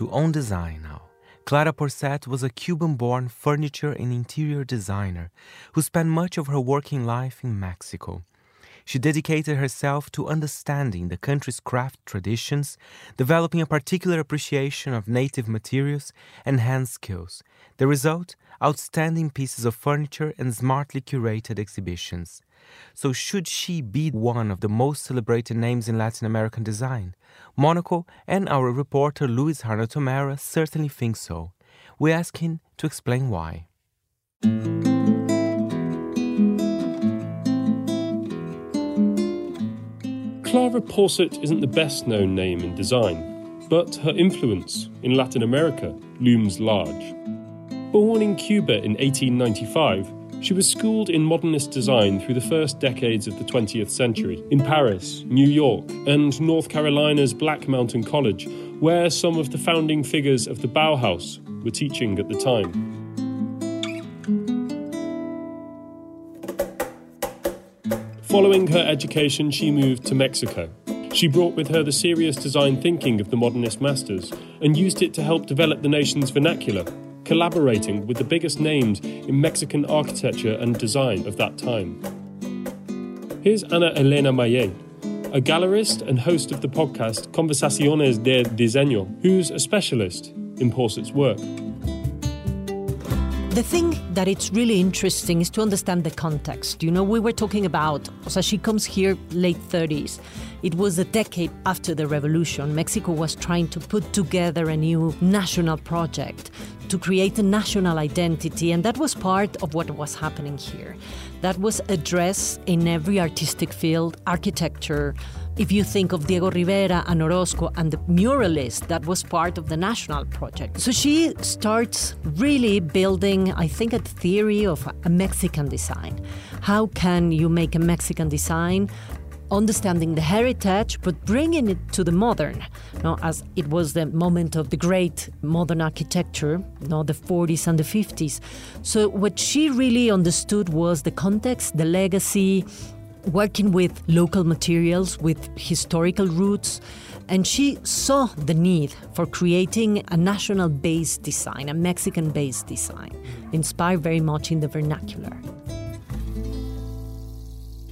To own design now. Clara Porset was a Cuban born furniture and interior designer who spent much of her working life in Mexico. She dedicated herself to understanding the country's craft traditions, developing a particular appreciation of native materials and hand skills. The result outstanding pieces of furniture and smartly curated exhibitions. So, should she be one of the most celebrated names in Latin American design? Monocle and our reporter Luis Harnatomera certainly think so. We ask him to explain why.
Clara Porset isn't the best known name in design, but her influence in Latin America looms large. Born in Cuba in 1895, She was schooled in modernist design through the first decades of the 20th century in Paris, New York, and North Carolina's Black Mountain College, where some of the founding figures of the Bauhaus were teaching at the time. Following her education, she moved to Mexico. She brought with her the serious design thinking of the modernist masters and used it to help develop the nation's vernacular collaborating with the biggest names in Mexican architecture and design of that time. Here's Ana Elena Mallet, a gallerist and host of the podcast Conversaciones de Diseño, who's a specialist in Porset's work.
The thing that it's really interesting is to understand the context. You know, we were talking about, so she comes here late 30s. It was a decade after the revolution. Mexico was trying to put together a new national project to create a national identity, and that was part of what was happening here. That was addressed in every artistic field, architecture. If you think of Diego Rivera and Orozco and the muralists, that was part of the national project. So she starts really building, I think, a theory of a Mexican design. How can you make a Mexican design understanding the heritage but bringing it to the modern you know, as it was the moment of the great modern architecture you know, the 40s and the 50s so what she really understood was the context the legacy working with local materials with historical roots and she saw the need for creating a national based design a mexican based design inspired very much in the vernacular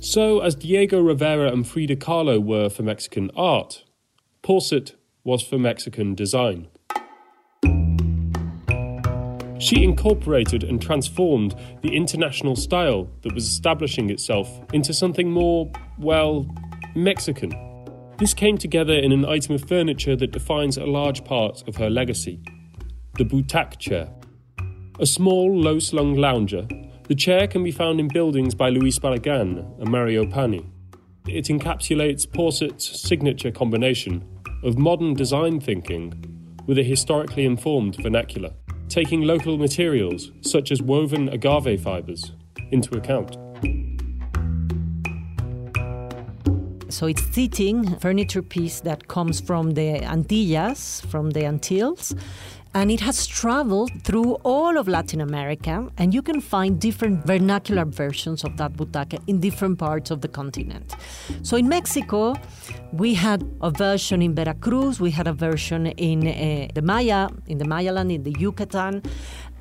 so, as Diego Rivera and Frida Kahlo were for Mexican art, Porset was for Mexican design. She incorporated and transformed the international style that was establishing itself into something more, well, Mexican. This came together in an item of furniture that defines a large part of her legacy the butaque chair. A small, low slung lounger the chair can be found in buildings by Luis Barragan and Mario Pani. It encapsulates Porset's signature combination of modern design thinking with a historically informed vernacular, taking local materials such as woven agave fibers into account.
So it's seating furniture piece that comes from the Antillas, from the Antilles, and it has traveled through all of Latin America, and you can find different vernacular versions of that butaca in different parts of the continent. So in Mexico, we had a version in Veracruz, we had a version in uh, the Maya, in the Mayaland, in the Yucatan,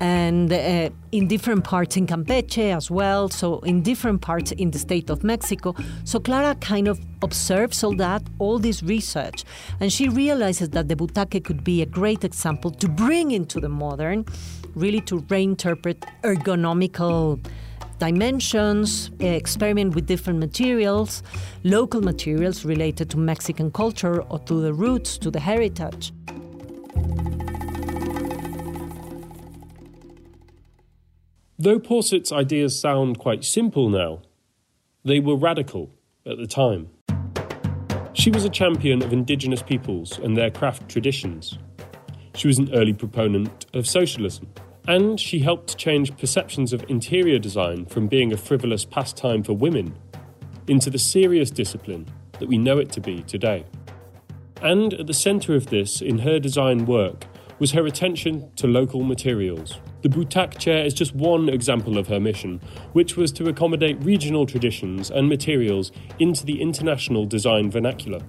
and uh, in different parts in Campeche as well, so in different parts in the state of Mexico. So Clara kind of observes all that, all this research, and she realizes that the butaque could be a great example to bring into the modern, really to reinterpret ergonomical dimensions, experiment with different materials, local materials related to Mexican culture or to the roots, to the heritage.
Though Porset's ideas sound quite simple now, they were radical at the time. She was a champion of indigenous peoples and their craft traditions. She was an early proponent of socialism, and she helped change perceptions of interior design from being a frivolous pastime for women into the serious discipline that we know it to be today. And at the centre of this, in her design work, was her attention to local materials. The Butaque chair is just one example of her mission, which was to accommodate regional traditions and materials into the international design vernacular.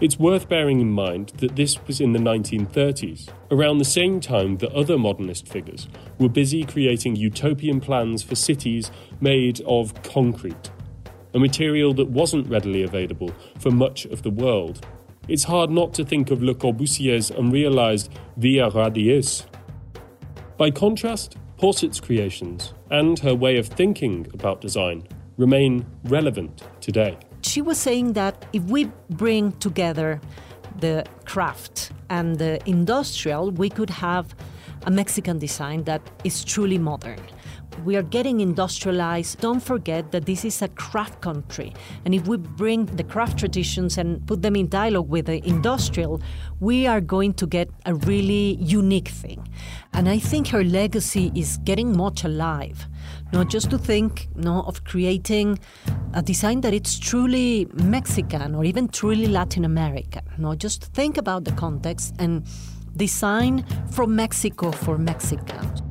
It's worth bearing in mind that this was in the 1930s, around the same time that other modernist figures were busy creating utopian plans for cities made of concrete, a material that wasn't readily available for much of the world it's hard not to think of Le Corbusier's unrealized Ville Radieuse. By contrast, Porset's creations and her way of thinking about design remain relevant today.
She was saying that if we bring together the craft and the industrial, we could have a Mexican design that is truly modern. We are getting industrialized. Don't forget that this is a craft country. And if we bring the craft traditions and put them in dialogue with the industrial, we are going to get a really unique thing. And I think her legacy is getting much alive. Not just to think no, of creating a design that it's truly Mexican or even truly Latin American. No, just think about the context and design from Mexico for Mexicans.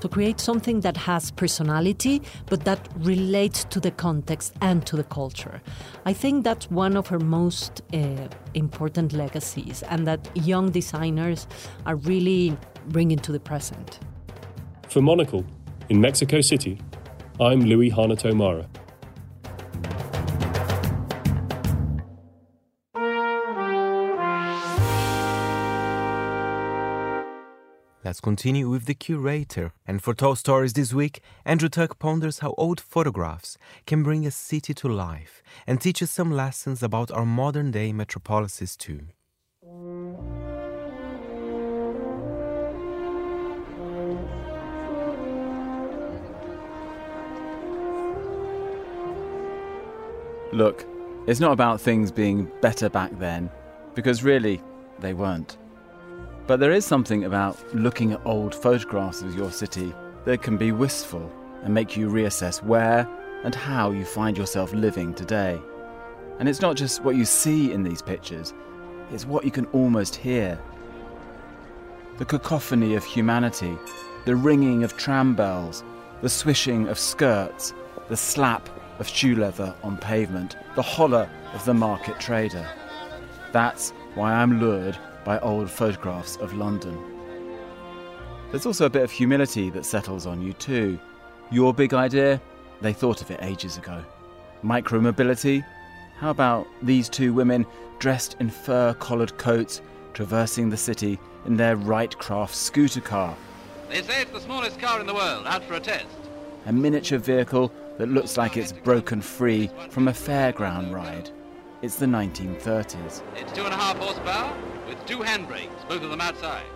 To create something that has personality, but that relates to the context and to the culture. I think that's one of her most uh, important legacies, and that young designers are really bringing to the present.
For Monocle, in Mexico City, I'm Louis Hanato
Let's continue with the curator. And for Tall Stories this week, Andrew Tuck ponders how old photographs can bring a city to life and teach us some lessons about our modern day metropolises too.
Look, it's not about things being better back then, because really, they weren't. But there is something about looking at old photographs of your city that can be wistful and make you reassess where and how you find yourself living today. And it's not just what you see in these pictures, it's what you can almost hear. The cacophony of humanity, the ringing of tram bells, the swishing of skirts, the slap of shoe leather on pavement, the holler of the market trader. That's why I'm lured by old photographs of London. There's also a bit of humility that settles on you too. Your big idea? They thought of it ages ago. Micromobility? How about these two women dressed in fur collared coats traversing the city in their Wright-Craft scooter car?
They say it's the smallest car in the world, out for a test.
A miniature vehicle that looks like it's broken free from a fairground ride. It's the 1930s.
It's two and a half horsepower with two handbrakes, both of them outside.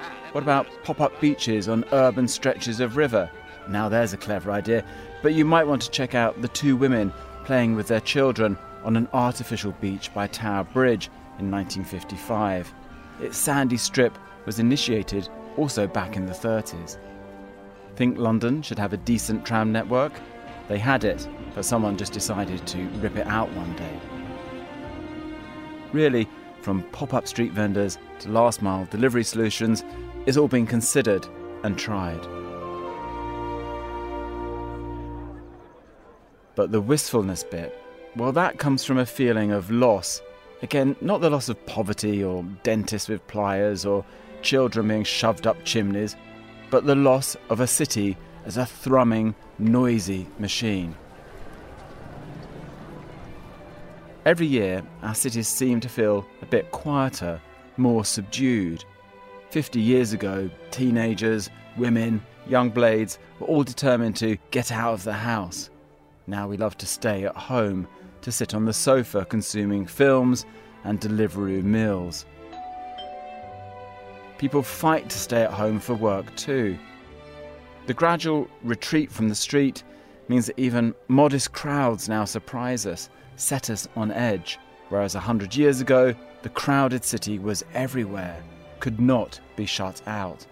Ah, what about pop up beaches on urban stretches of river? Now there's a clever idea, but you might want to check out the two women playing with their children on an artificial beach by Tower Bridge in 1955. Its sandy strip was initiated also back in the 30s. Think London should have a decent tram network? They had it, but someone just decided to rip it out one day. Really, from pop up street vendors to last mile delivery solutions, is all being considered and tried. But the wistfulness bit, well, that comes from a feeling of loss. Again, not the loss of poverty or dentists with pliers or children being shoved up chimneys, but the loss of a city as a thrumming, noisy machine. Every year, our cities seem to feel a bit quieter, more subdued. Fifty years ago, teenagers, women, young blades were all determined to get out of the house. Now we love to stay at home, to sit on the sofa consuming films and Deliveroo meals. People fight to stay at home for work too. The gradual retreat from the street means that even modest crowds now surprise us, set us on edge, whereas a hundred years ago, the crowded city was everywhere, could not be shut out.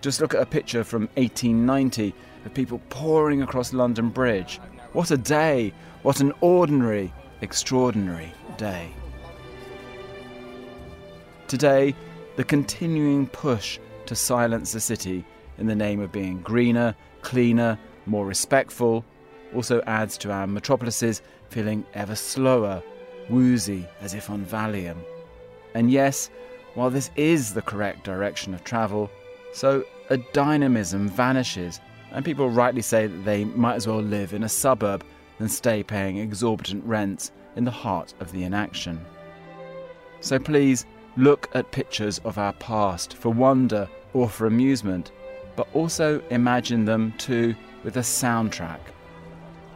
Just look at a picture from 1890 of people pouring across London Bridge. What a day! What an ordinary, extraordinary day. Today, the continuing push to silence the city in the name of being greener, cleaner, more respectful, also adds to our metropolises feeling ever slower, woozy, as if on Valium. And yes, while this is the correct direction of travel, so a dynamism vanishes, and people rightly say that they might as well live in a suburb than stay paying exorbitant rents in the heart of the inaction. So please look at pictures of our past for wonder or for amusement, but also imagine them too with a soundtrack,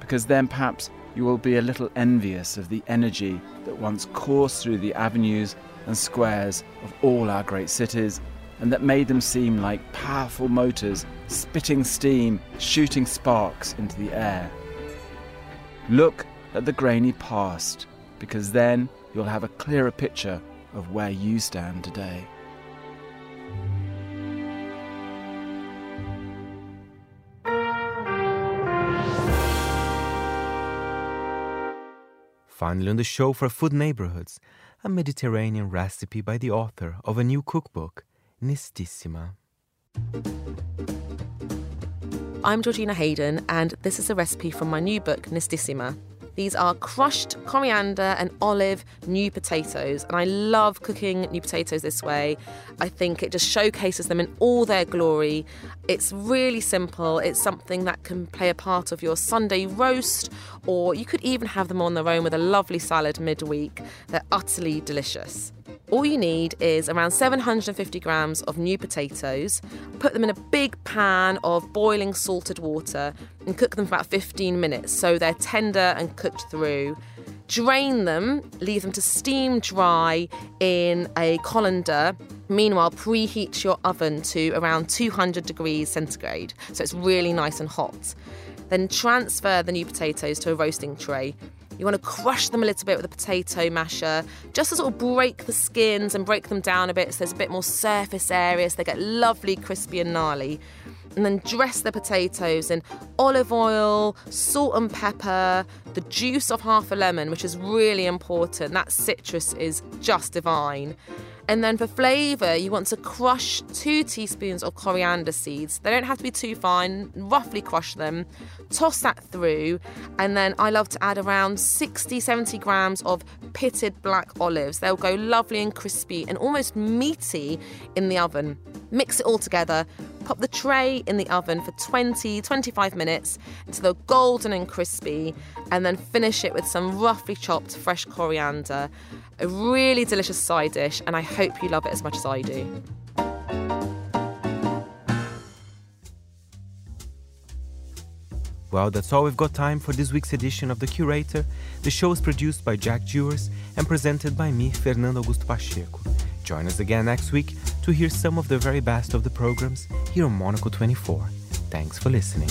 because then perhaps you will be a little envious of the energy that once coursed through the avenues and squares of all our great cities, and that made them seem like powerful motors spitting steam, shooting sparks into the air. Look at the grainy past, because then you'll have a clearer picture of where you stand today.
Finally, on the show for Food Neighborhoods, a Mediterranean recipe by the author of a new cookbook, Nistisima.
I'm Georgina Hayden, and this is a recipe from my new book, Nistisima. These are crushed coriander and olive new potatoes, and I love cooking new potatoes this way. I think it just showcases them in all their glory. It's really simple, it's something that can play a part of your Sunday roast, or you could even have them on their own with a lovely salad midweek. They're utterly delicious. All you need is around 750 grams of new potatoes. Put them in a big pan of boiling salted water and cook them for about 15 minutes so they're tender and cooked through. Drain them, leave them to steam dry in a colander. Meanwhile, preheat your oven to around 200 degrees centigrade so it's really nice and hot. Then transfer the new potatoes to a roasting tray. You want to crush them a little bit with a potato masher, just to sort of break the skins and break them down a bit so there's a bit more surface area so they get lovely, crispy, and gnarly. And then dress the potatoes in olive oil, salt and pepper, the juice of half a lemon, which is really important. That citrus is just divine. And then for flavour, you want to crush two teaspoons of coriander seeds. They don't have to be too fine, roughly crush them. Toss that through. And then I love to add around 60, 70 grams of pitted black olives. They'll go lovely and crispy and almost meaty in the oven. Mix it all together. Pop the tray in the oven for 20, 25 minutes until they're golden and crispy, and then finish it with some roughly chopped fresh coriander. A really delicious side dish, and I hope you love it as much as I do.
Well, that's all we've got time for this week's edition of The Curator. The show is produced by Jack Jewers and presented by me, Fernando Augusto Pacheco. Join us again next week to hear some of the very best of the programs here on Monocle 24. Thanks for listening.